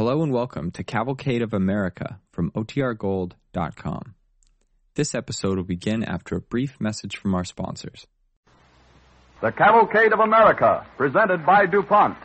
Hello and welcome to Cavalcade of America from OTRGold.com. This episode will begin after a brief message from our sponsors. The Cavalcade of America, presented by DuPont.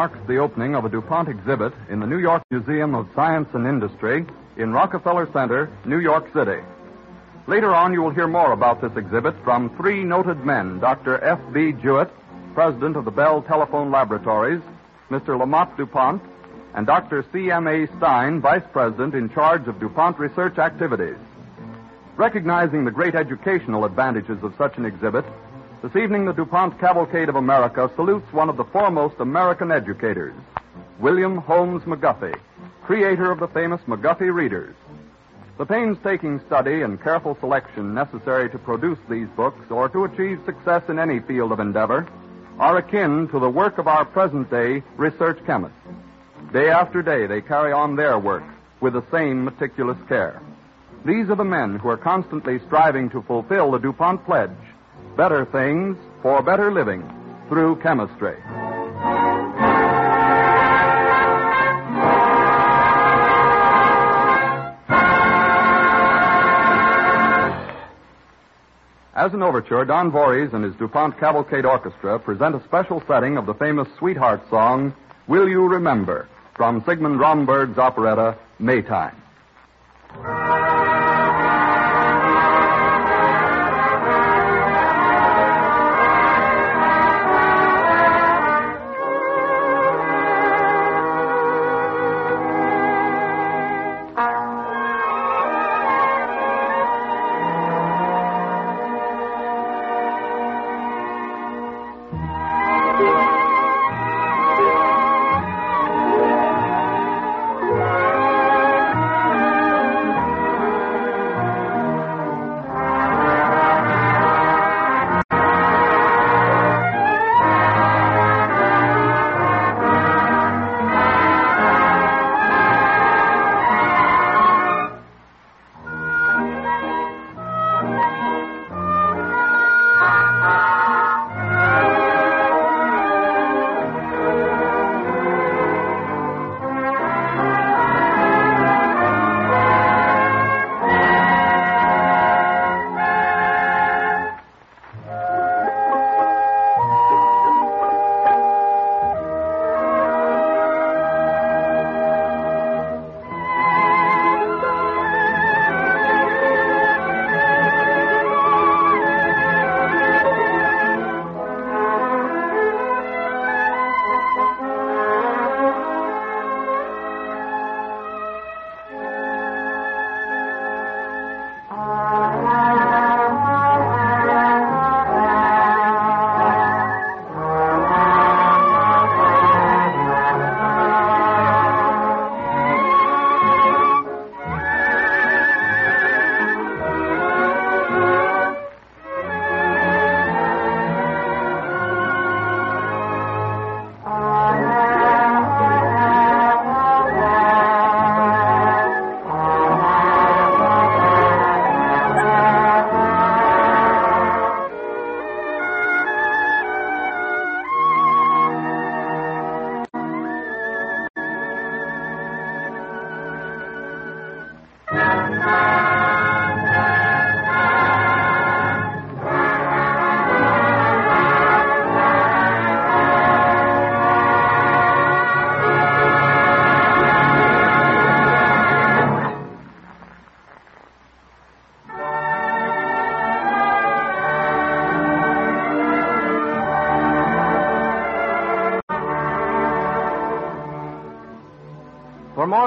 Marks the opening of a DuPont exhibit in the New York Museum of Science and Industry in Rockefeller Center, New York City. Later on, you will hear more about this exhibit from three noted men Dr. F.B. Jewett, president of the Bell Telephone Laboratories, Mr. Lammot DuPont, and Dr. C.M.A. Stine, vice president in charge of DuPont research activities. Recognizing the great educational advantages of such an exhibit, this evening, the DuPont Cavalcade of America salutes one of the foremost American educators, William Holmes McGuffey, creator of the famous McGuffey Readers. The painstaking study and careful selection necessary to produce these books or to achieve success in any field of endeavor are akin to the work of our present day research chemists. Day after day, they carry on their work with the same meticulous care. These are the men who are constantly striving to fulfill the DuPont pledge better things for better living through chemistry. As an overture, Don Voorhees and his DuPont Cavalcade Orchestra present a special setting of the famous Sweetheart song, Will You Remember, from Sigmund Romberg's operetta, Maytime.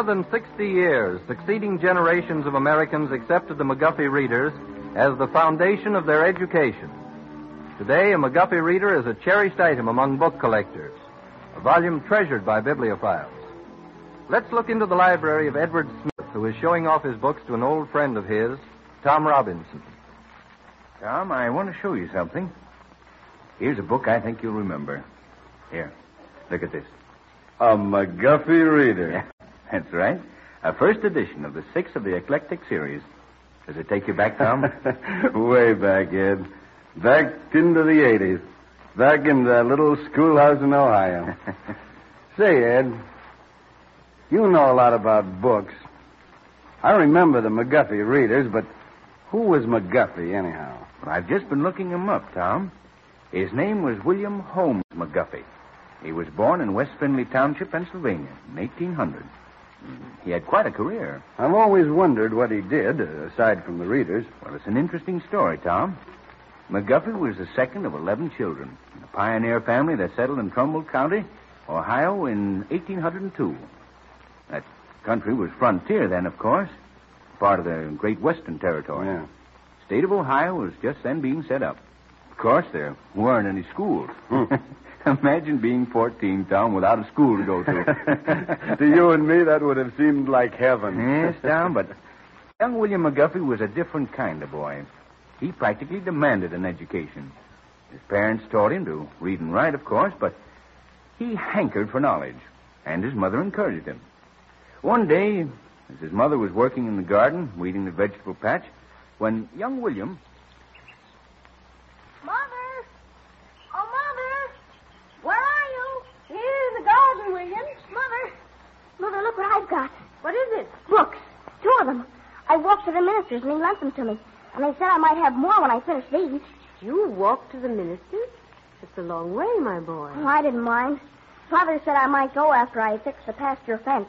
More than 60 years, succeeding generations of Americans accepted the McGuffey readers as the foundation of their education. Today, a McGuffey reader is a cherished item among book collectors, a volume treasured by bibliophiles. Let's look into the library of Edward Smith, who is showing off his books to an old friend of his, Tom Robinson. Tom, I want to show you something. Here's a book I think you'll remember. Here, look at this. A McGuffey reader. That's right. A first edition of the six of the Eclectic series. Does it take you back, Tom? Way back, Ed. Back into the 80s. Back in that little schoolhouse in Ohio. Say, Ed, you know a lot about books. I remember the McGuffey readers, but who was McGuffey, anyhow? well, I've just been looking him up, Tom. His name was William Holmes McGuffey. He was born in West Finley Township, Pennsylvania, in 1800. He had quite a career. I've always wondered what he did, uh, aside from the readers. Well, it's an interesting story, Tom. McGuffey was the second of 11 children, in a pioneer family that settled in Trumbull County, Ohio, in 1802. That country was frontier then, of course, part of the Great Western Territory. Yeah. State of Ohio was just then being set up. Of course, there weren't any schools. Hmm. Imagine being 14, Tom, without a school to go to. to you and me, that would have seemed like heaven. yes, Tom, but young William McGuffey was a different kind of boy. He practically demanded an education. His parents taught him to read and write, of course, but he hankered for knowledge, and his mother encouraged him. One day, as his mother was working in the garden, weeding the vegetable patch, when young William Mother! Oh, Mother! Where are you? Here in the garden, William. Mother! Mother, look what I've got. What is it? Books. Two of them. I walked to the minister's and he lent them to me. And they said I might have more when I finished these. You walked to the minister's? It's a long way, my boy. Oh, I didn't mind. Father said I might go after I fixed the pasture fence.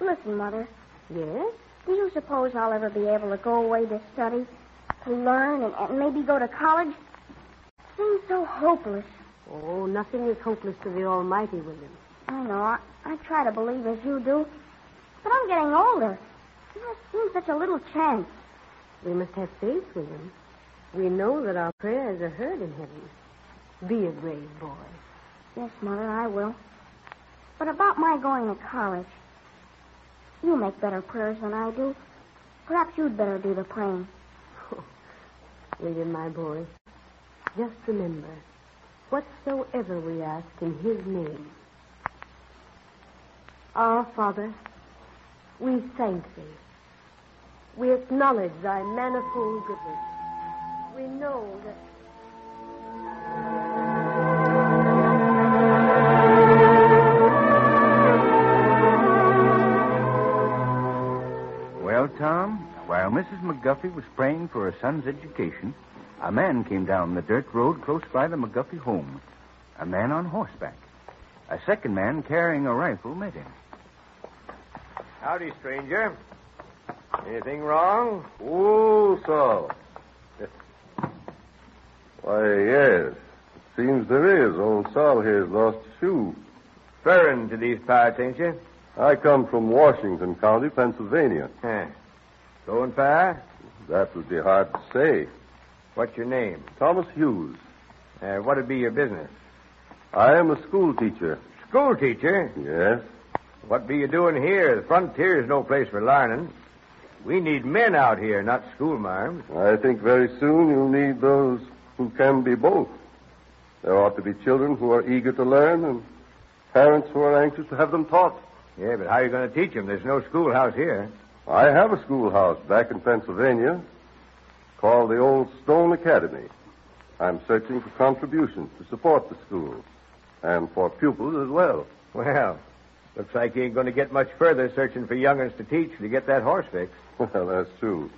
Listen, Mother. Yes? Do you suppose I'll ever be able to go away to study, to learn, and, and maybe go to college? It seems so hopeless. Oh, nothing is hopeless to the Almighty, William. I know. I, I try to believe as you do. But I'm getting older. There seems such a little chance. We must have faith, William. We know that our prayers are heard in heaven. Be a brave boy. Yes, Mother, I will. But about my going to college, you make better prayers than I do. Perhaps you'd better do the praying. William, my boy, just remember, whatsoever we ask in His name. Our Father, we thank Thee. We acknowledge Thy manifold goodness. We know that. Well, Tom, while Mrs. McGuffey was praying for her son's education, a man came down the dirt road close by the McGuffey home. A man on horseback. A second man carrying a rifle met him. Howdy, stranger. Anything wrong? Ooh, so. Why, yes. It seems there is. Old Sol here's lost a shoe. Furrin to these parts, ain't you? I come from Washington County, Pennsylvania. Huh. Going far? That would be hard to say. What's your name? Thomas Hughes. Uh, what'd be your business? I am a school teacher. School teacher? Yes. What be you doing here? The frontier's no place for learning. We need men out here, not schoolmarms. I think very soon you'll need those who can be both. There ought to be children who are eager to learn and parents who are anxious to have them taught. Yeah, but how are you going to teach them? There's no schoolhouse here. I have a schoolhouse back in Pennsylvania called the Old Stone Academy. I'm searching for contributions to support the school and for pupils as well. Well, looks like you ain't going to get much further searching for young'uns to teach to get that horse fixed. Well, that's true.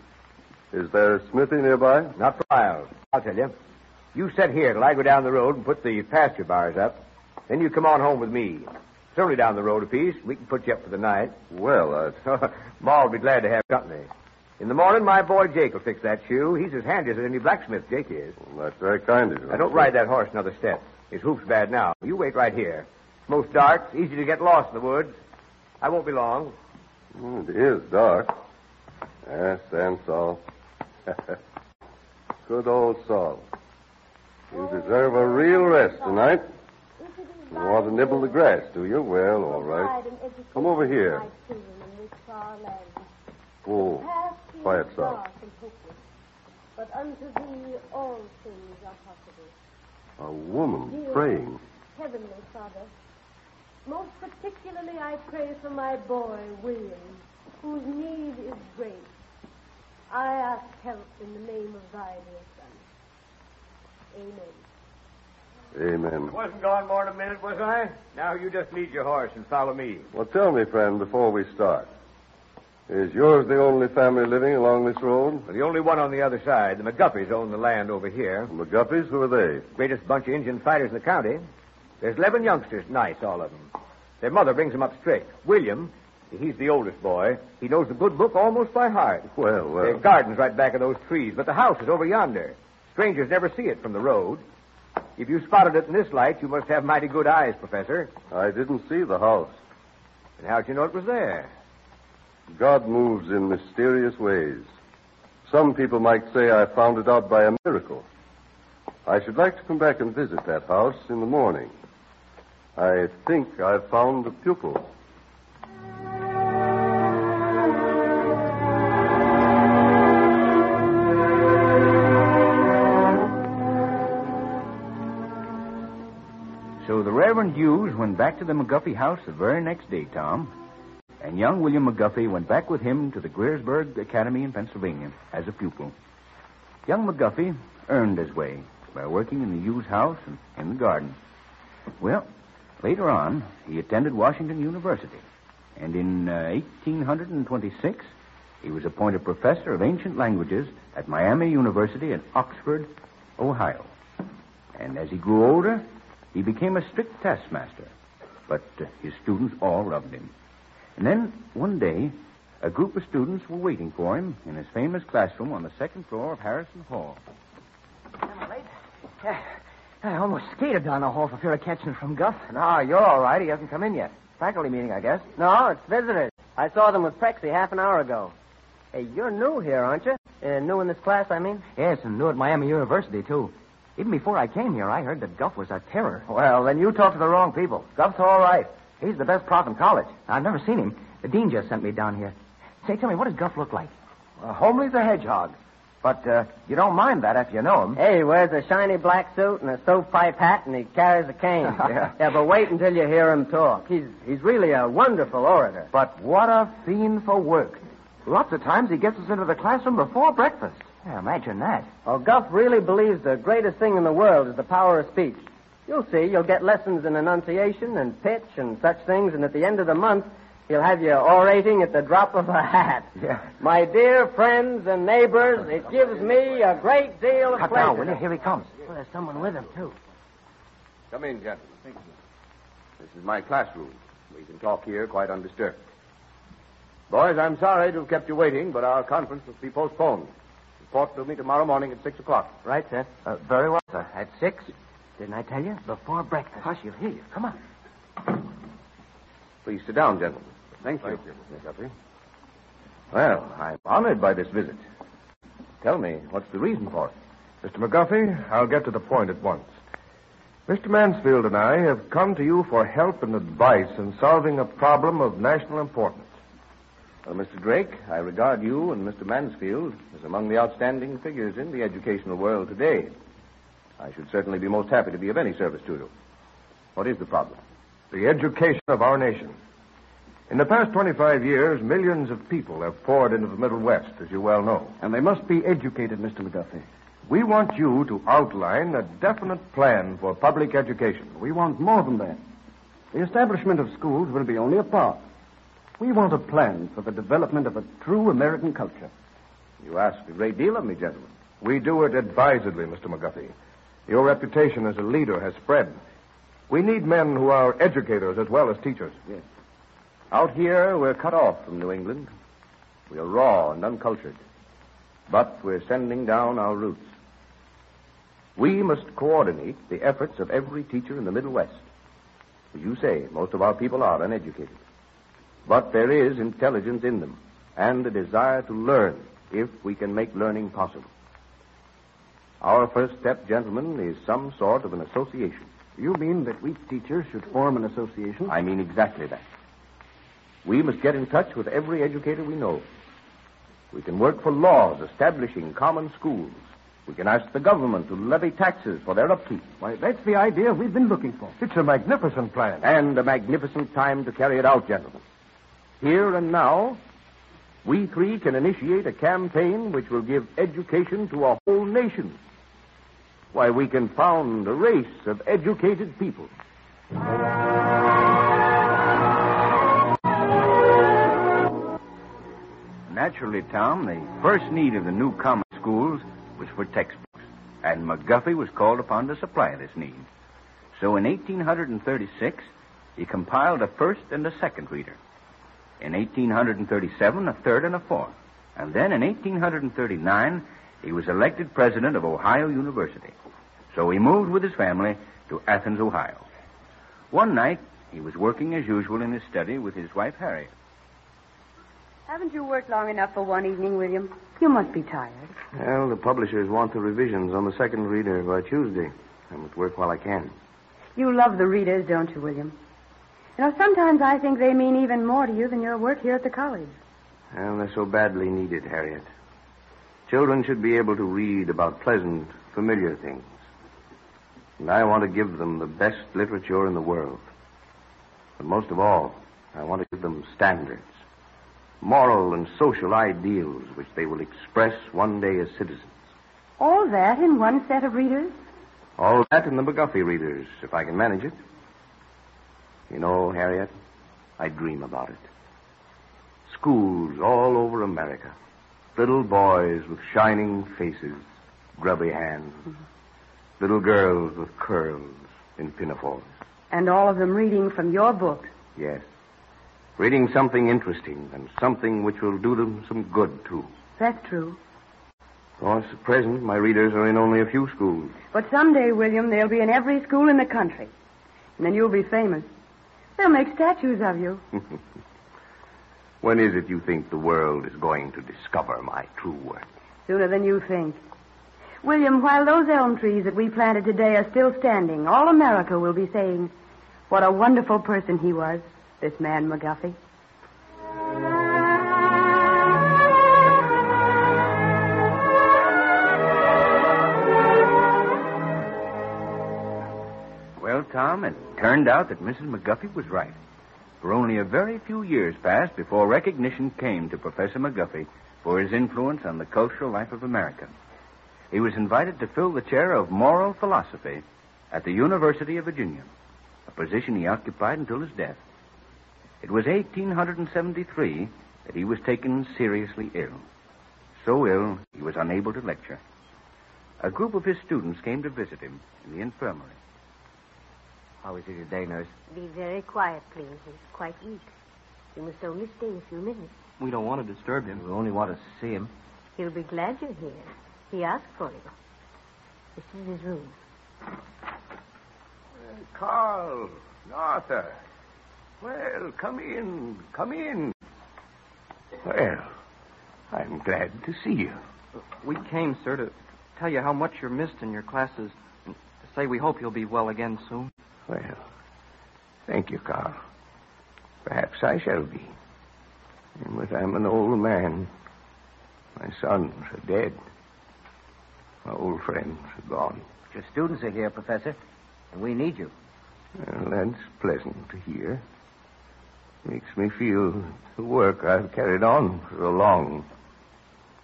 Is there a smithy nearby? Not for miles. I'll tell you. You sit here till I go down the road and put the pasture bars up. Then you come on home with me. It's only down the road a piece. We can put you up for the night. Well, uh, I... Ma'll be glad to have company. In the morning, my boy Jake will fix that shoe. He's as handy as any blacksmith, Jake is. Well, that's very kind of you. Now, don't ride that horse another step. His hoof's bad now. You wait right here. It's most dark. It's easy to get lost in the woods. I won't be long. Mm, It is dark. Yes, and Saul. Good old Saul. You deserve a real rest tonight. You want to nibble the grass, do you? Well, all right. Come over here. Oh, quiet, Saul. But unto thee all things are possible. A woman praying. Heavenly Father, Most particularly, I pray for my boy, William, whose need is great. I ask help in the name of thy dear son. Amen. Amen. I Wasn't gone more than a minute, was I? Now you just lead your horse and follow me. Well, tell me, friend, before we start. Is yours the only family living along this road? Well, the only one on the other side. The McGuffeys own the land over here. The McGuffeys? Who are they? Greatest bunch of Indian fighters in the county. There's 11 youngsters, nice, all of them. Their mother brings them up straight. William, he's the oldest boy. He knows the good book almost by heart. Well, well. Their garden's right back of those trees, but the house is over yonder. Strangers never see it from the road. If you spotted it in this light, you must have mighty good eyes, Professor. I didn't see the house. And how'd you know it was there? God moves in mysterious ways. Some people might say I found it out by a miracle. I should like to come back and visit that house in the morning. I think I've found the pupil. So the Reverend Hughes went back to the McGuffey house the very next day, Tom. And young William McGuffey went back with him to the Greersburg Academy in Pennsylvania as a pupil. Young McGuffey earned his way by working in the Hughes house and in the garden. Well, later on, he attended Washington University. And in uh, 1826, he was appointed professor of ancient languages at Miami University in Oxford, Ohio. And as he grew older, he became a strict taskmaster. But uh, his students all loved him. And then, one day, a group of students were waiting for him in his famous classroom on the second floor of Harrison Hall. Am I late? Yeah. I almost skated down the hall for fear of catching it from Guff. No, you're all right. He hasn't come in yet. Faculty meeting, I guess. No, it's visitors. I saw them with Prexy half an hour ago. Hey, you're new here, aren't you? Uh, new in this class, I mean? Yes, and new at Miami University, too. Even before I came here, I heard that Guff was a terror. Well, then you talked to the wrong people. Guff's all right. He's the best prof in college. I've never seen him. The dean just sent me down here. Say, tell me, what does Guff look like? Uh, homely's a hedgehog. But uh, you don't mind that after you know him. Hey, he wears a shiny black suit and a stovepipe hat, and he carries a cane. Yeah. yeah, but wait until you hear him talk. He's he's really a wonderful orator. But what a fiend for work. Lots of times he gets us into the classroom before breakfast. Yeah, imagine that. Well, Guff really believes the greatest thing in the world is the power of speech. You'll see, you'll get lessons in enunciation and pitch and such things, and at the end of the month, he'll have you orating at the drop of a hat. Yeah. My dear friends and neighbors, it gives me a great deal of Cut pleasure. down, will you? Here he comes. Well, there's someone with him, too. Come in, gentlemen. Thank you. This is my classroom. We can talk here quite undisturbed. Boys, I'm sorry to have kept you waiting, but our conference must be postponed. Report to me tomorrow morning at 6 o'clock. Right, sir. Uh, very well, sir. At six? Didn't I tell you? Before breakfast. Hush, he'll hear you. Come on. Please sit down, gentlemen. Thank you. Mr. Guthrie. Well, I'm honored by this visit. Tell me, what's the reason for it? Mr. McGuffey, I'll get to the point at once. Mr. Mansfield and I have come to you for help and advice in solving a problem of national importance. Well, Mr. Drake, I regard you and Mr. Mansfield as among the outstanding figures in the educational world today. I should certainly be most happy to be of any service to you. What is the problem? The education of our nation. In the past 25 years, millions of people have poured into the Middle West, as you well know. And they must be educated, Mr. McGuffey. We want you to outline a definite plan for public education. We want more than that. The establishment of schools will be only a part. We want a plan for the development of a true American culture. You ask a great deal of me, gentlemen. We do it advisedly, Mr. McGuffey. Your reputation as a leader has spread. We need men who are educators as well as teachers. Yes. Out here, we're cut off from New England. We're raw and uncultured. But we're sending down our roots. We must coordinate the efforts of every teacher in the Middle West. As you say, most of our people are uneducated. But there is intelligence in them and a desire to learn if we can make learning possible. Our first step, gentlemen, is some sort of an association. You mean that we teachers should form an association? I mean exactly that. We must get in touch with every educator we know. We can work for laws establishing common schools, We can ask the government to levy taxes for their upkeep. Why, that's the idea we've been looking for. It's a magnificent plan. And a magnificent time to carry it out, gentlemen. Here and now, we three can initiate a campaign which will give education to a whole nation. Why, we can found a race of educated people. Naturally, Tom, the first need of the new common schools was for textbooks, and McGuffey was called upon to supply this need. So in 1836, he compiled a first and a second reader. In 1837, a third and a fourth. And then in 1839, he was elected president of Ohio University. So he moved with his family to Athens, Ohio. One night, he was working as usual in his study with his wife, Harriet. Haven't you worked long enough for one evening, William? You must be tired. Well, the publishers want the revisions on the second reader by Tuesday. I must work while I can. You love the readers, don't you, William? You know, sometimes I think they mean even more to you than your work here at the college. Well, they're so badly needed, Harriet. Children should be able to read about pleasant, familiar things. And I want to give them the best literature in the world. But most of all, I want to give them standards, moral and social ideals which they will express one day as citizens. All that in one set of readers? All that in the McGuffey readers, if I can manage it. You know, Harriet, I dream about it. Schools all over America. Little boys with shining faces, grubby hands. Little girls with curls in pinafores. And all of them reading from your books. Yes. Reading something interesting and something which will do them some good, too. That's true. Of course, at present, my readers are in only a few schools. But someday, William, they'll be in every school in the country. And then you'll be famous. They'll make statues of you. when is it you think the world is going to discover my true worth? Sooner than you think. William, while those elm trees that we planted today are still standing, all America will be saying, what a wonderful person he was, this man McGuffey. Well, Tom, it turned out that Mrs. McGuffey was right. For only a very few years passed before recognition came to Professor McGuffey for his influence on the cultural life of America. He was invited to fill the chair of moral philosophy at the University of Virginia, a position he occupied until his death. It was 1873 that he was taken seriously ill. So ill, he was unable to lecture. A group of his students came to visit him in the infirmary. How is he today, nurse? Be very quiet, please. He's quite weak. You must only stay a few minutes. We don't want to disturb him. We only want to see him. He'll be glad you're here. He asked for you. This is his room. Uh, Carl, Arthur. Well, come in, come in. Well, I'm glad to see you. We came, sir, to tell you how much you're missed in your classes and to say we hope you'll be well again soon. Well, thank you, Carl. Perhaps I shall be. But I'm an old man. My sons are dead. My old friends are gone. Your students are here, Professor, and we need you. Well, that's pleasant to hear. Makes me feel the work I've carried on for so long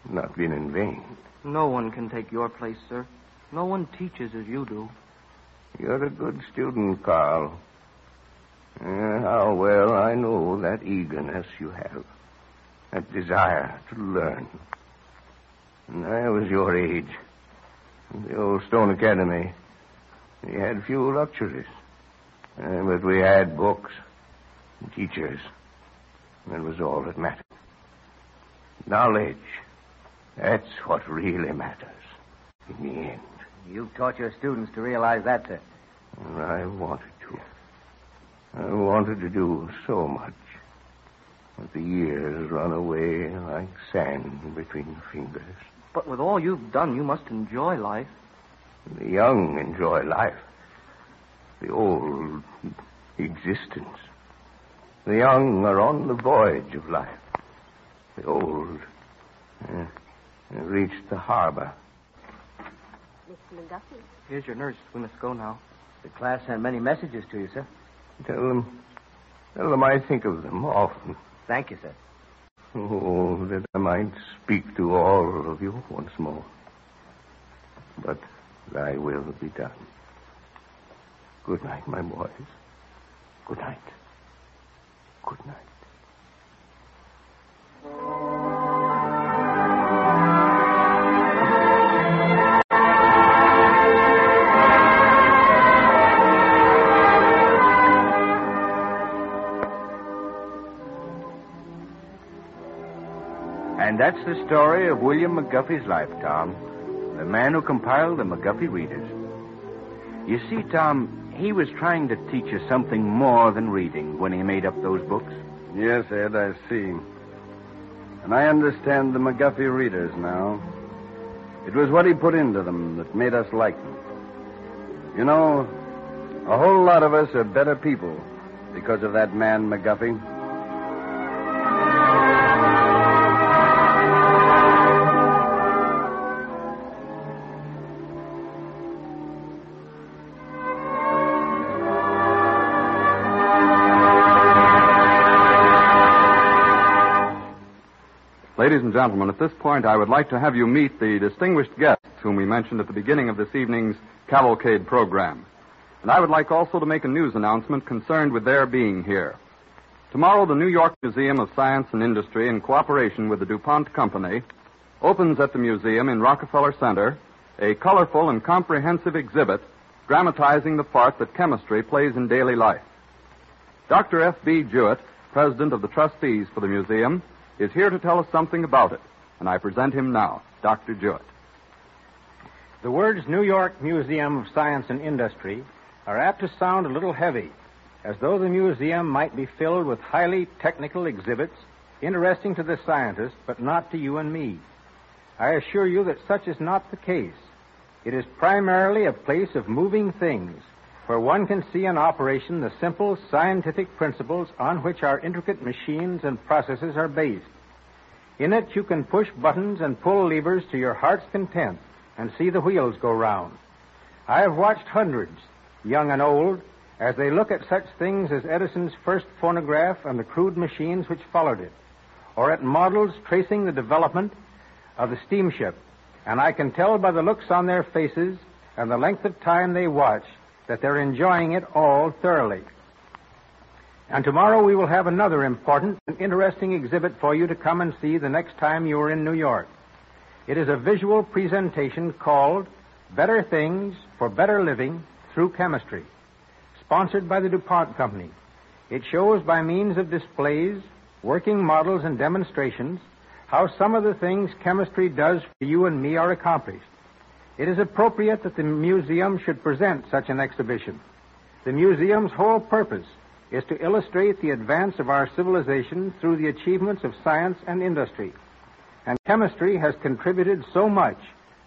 not been in vain. No one can take your place, sir. No one teaches as you do. You're a good student, Carl. How well I know that eagerness you have, that desire to learn. When I was your age, in the old Stone Academy, we had few luxuries. Uh, but we had books and teachers. That was all that mattered. Knowledge. That's what really matters in the end. You've taught your students to realize that, sir. And I wanted to. I wanted to do so much. But the years run away like sand between fingers. But with all you've done, you must enjoy life. The young enjoy life. The old, existence. The young are on the voyage of life. The old uh, reach the harbor. Mr. McGuffey. Here's your nurse. We must go now. The class sent many messages to you, sir. Tell them, tell them I think of them often. Thank you, sir. Oh, that I might speak to all of you once more. But thy will be done. Good night, my boys. Good night. Good night. And that's the story of William McGuffey's life, Tom. The man who compiled the McGuffey Readers. You see, Tom, he was trying to teach us something more than reading when he made up those books. Yes, Ed, I see. And I understand the McGuffey readers now. It was what he put into them that made us like them. You know, a whole lot of us are better people because of that man, McGuffey. Ladies and gentlemen, at this point, I would like to have you meet the distinguished guests whom we mentioned at the beginning of this evening's cavalcade program. And I would like also to make a news announcement concerned with their being here. Tomorrow, the New York Museum of Science and Industry, in cooperation with the DuPont Company, opens at the museum in Rockefeller Center a colorful and comprehensive exhibit dramatizing the part that chemistry plays in daily life. Dr. F.B. Jewett, president of the trustees for the museum, is here to tell us something about it, and I present him now, Dr. Jewett. The words New York Museum of Science and Industry are apt to sound a little heavy, as though the museum might be filled with highly technical exhibits interesting to the scientist, but not to you and me. I assure you that such is not the case. It is primarily a place of moving things, where one can see in operation the simple scientific principles on which our intricate machines and processes are based. In it, you can push buttons and pull levers to your heart's content and see the wheels go round. I have watched hundreds, young and old, as they look at such things as Edison's first phonograph and the crude machines which followed it, or at models tracing the development of the steamship. And I can tell by the looks on their faces and the length of time they watch that they're enjoying it all thoroughly. And tomorrow we will have another important and interesting exhibit for you to come and see the next time you are in New York. It is a visual presentation called Better Things for Better Living Through Chemistry, sponsored by the DuPont Company. It shows by means of displays, working models, and demonstrations how some of the things chemistry does for you and me are accomplished. It is appropriate that the museum should present such an exhibition. The museum's whole purpose is to illustrate the advance of our civilization through the achievements of science and industry. And chemistry has contributed so much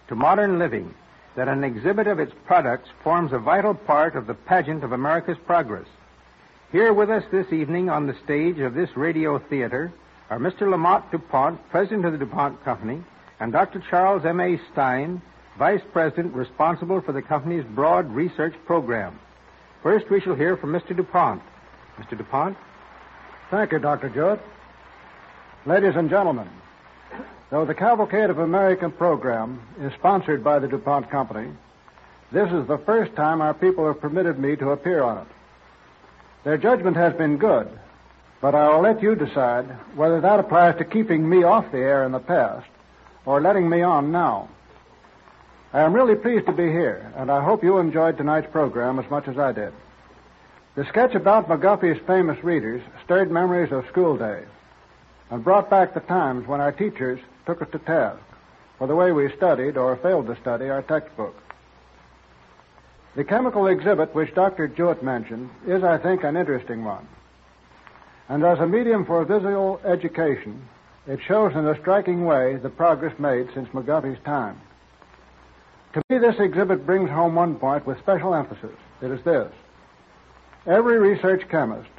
to modern living that an exhibit of its products forms a vital part of the pageant of America's progress. Here with us this evening on the stage of this radio theater are Mr. Lammot DuPont, president of the DuPont Company, and Dr. Charles M.A. Stine, vice president responsible for the company's broad research program. First, we shall hear from Mr. DuPont. Mr. DuPont? Thank you, Dr. Jewett. Ladies and gentlemen, though the Cavalcade of American program is sponsored by the DuPont Company, this is the first time our people have permitted me to appear on it. Their judgment has been good, but I'll let you decide whether that applies to keeping me off the air in the past or letting me on now. I am really pleased to be here, and I hope you enjoyed tonight's program as much as I did. The sketch about McGuffey's famous readers stirred memories of school days and brought back the times when our teachers took us to task for the way we studied or failed to study our textbooks. The chemical exhibit which Dr. Jewett mentioned is, I think, an interesting one. And as a medium for visual education, it shows in a striking way the progress made since McGuffey's time. To me, this exhibit brings home one point with special emphasis. It is this. Every research chemist,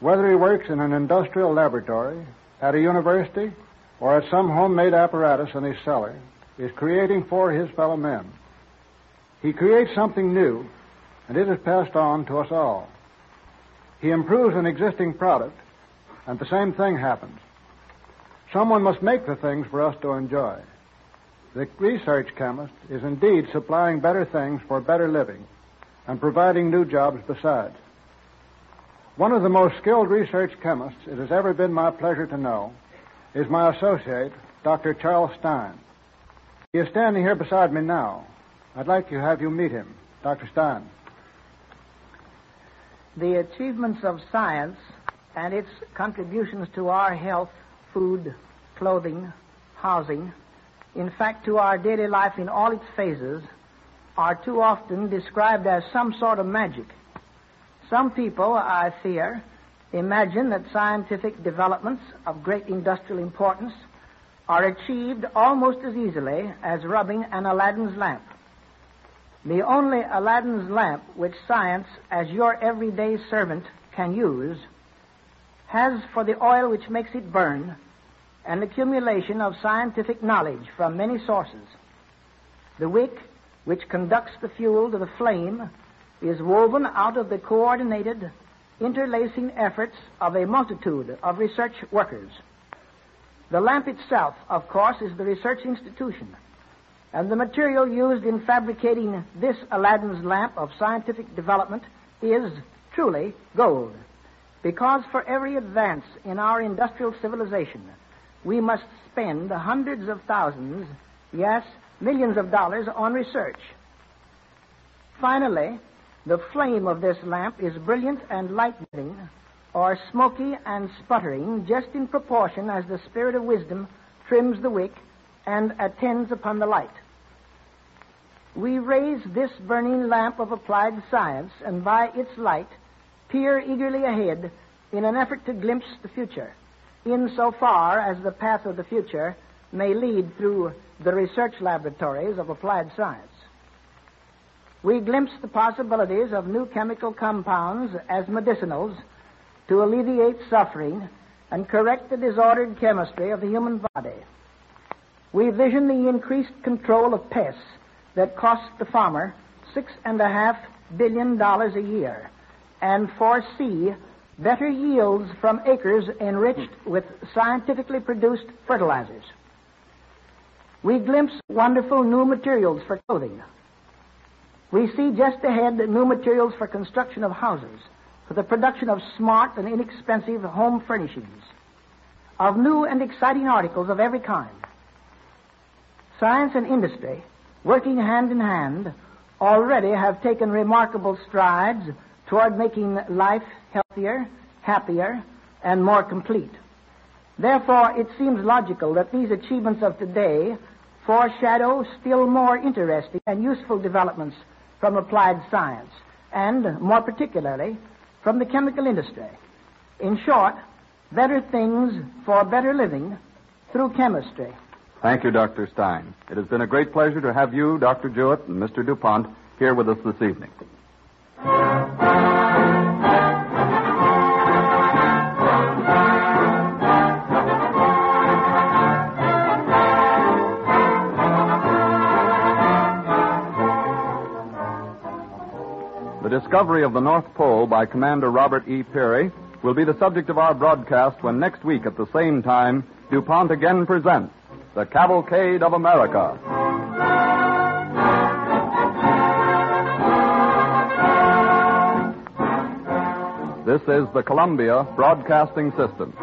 whether he works in an industrial laboratory, at a university, or at some homemade apparatus in his cellar, is creating for his fellow men. He creates something new, and it is passed on to us all. He improves an existing product, and the same thing happens. Someone must make the things for us to enjoy. The research chemist is indeed supplying better things for better living and providing new jobs besides. One of the most skilled research chemists it has ever been my pleasure to know is my associate, Dr. Charles Stine. He is standing here beside me now. I'd like to have you meet him. Dr. Stine. The achievements of science and its contributions to our health, food, clothing, housing, in fact, to our daily life in all its phases, are too often described as some sort of magic. Some people, I fear, imagine that scientific developments of great industrial importance are achieved almost as easily as rubbing an Aladdin's lamp. The only Aladdin's lamp which science, as your everyday servant, can use has for the oil which makes it burn an accumulation of scientific knowledge from many sources. The wick which conducts the fuel to the flame is woven out of the coordinated, interlacing efforts of a multitude of research workers. The lamp itself, of course, is the research institution, and the material used in fabricating this Aladdin's lamp of scientific development is truly gold. Because for every advance in our industrial civilization, we must spend hundreds of thousands, yes, millions of dollars on research. Finally, the flame of this lamp is brilliant and light-giving, or smoky and sputtering, just in proportion as the spirit of wisdom trims the wick and attends upon the light. We raise this burning lamp of applied science, and by its light peer eagerly ahead in an effort to glimpse the future, in so far as the path of the future may lead through the research laboratories of applied science. We glimpse the possibilities of new chemical compounds as medicinals to alleviate suffering and correct the disordered chemistry of the human body. We vision the increased control of pests that cost the farmer six and a half billion dollars a year and foresee better yields from acres enriched hmm. with scientifically produced fertilizers. We glimpse wonderful new materials for clothing. We see just ahead new materials for construction of houses, for the production of smart and inexpensive home furnishings, of new and exciting articles of every kind. Science and industry, working hand in hand, already have taken remarkable strides toward making life healthier, happier, and more complete. Therefore, it seems logical that these achievements of today foreshadow still more interesting and useful developments from applied science, and more particularly from the chemical industry. In short, better things for better living through chemistry. Thank you, Dr. Stine. It has been a great pleasure to have you, Dr. Jewett, and Mr. DuPont here with us this evening. Discovery of the North Pole by Commander Robert E. Peary will be the subject of our broadcast when next week at the same time DuPont again presents The Cavalcade of America. This is the Columbia Broadcasting System.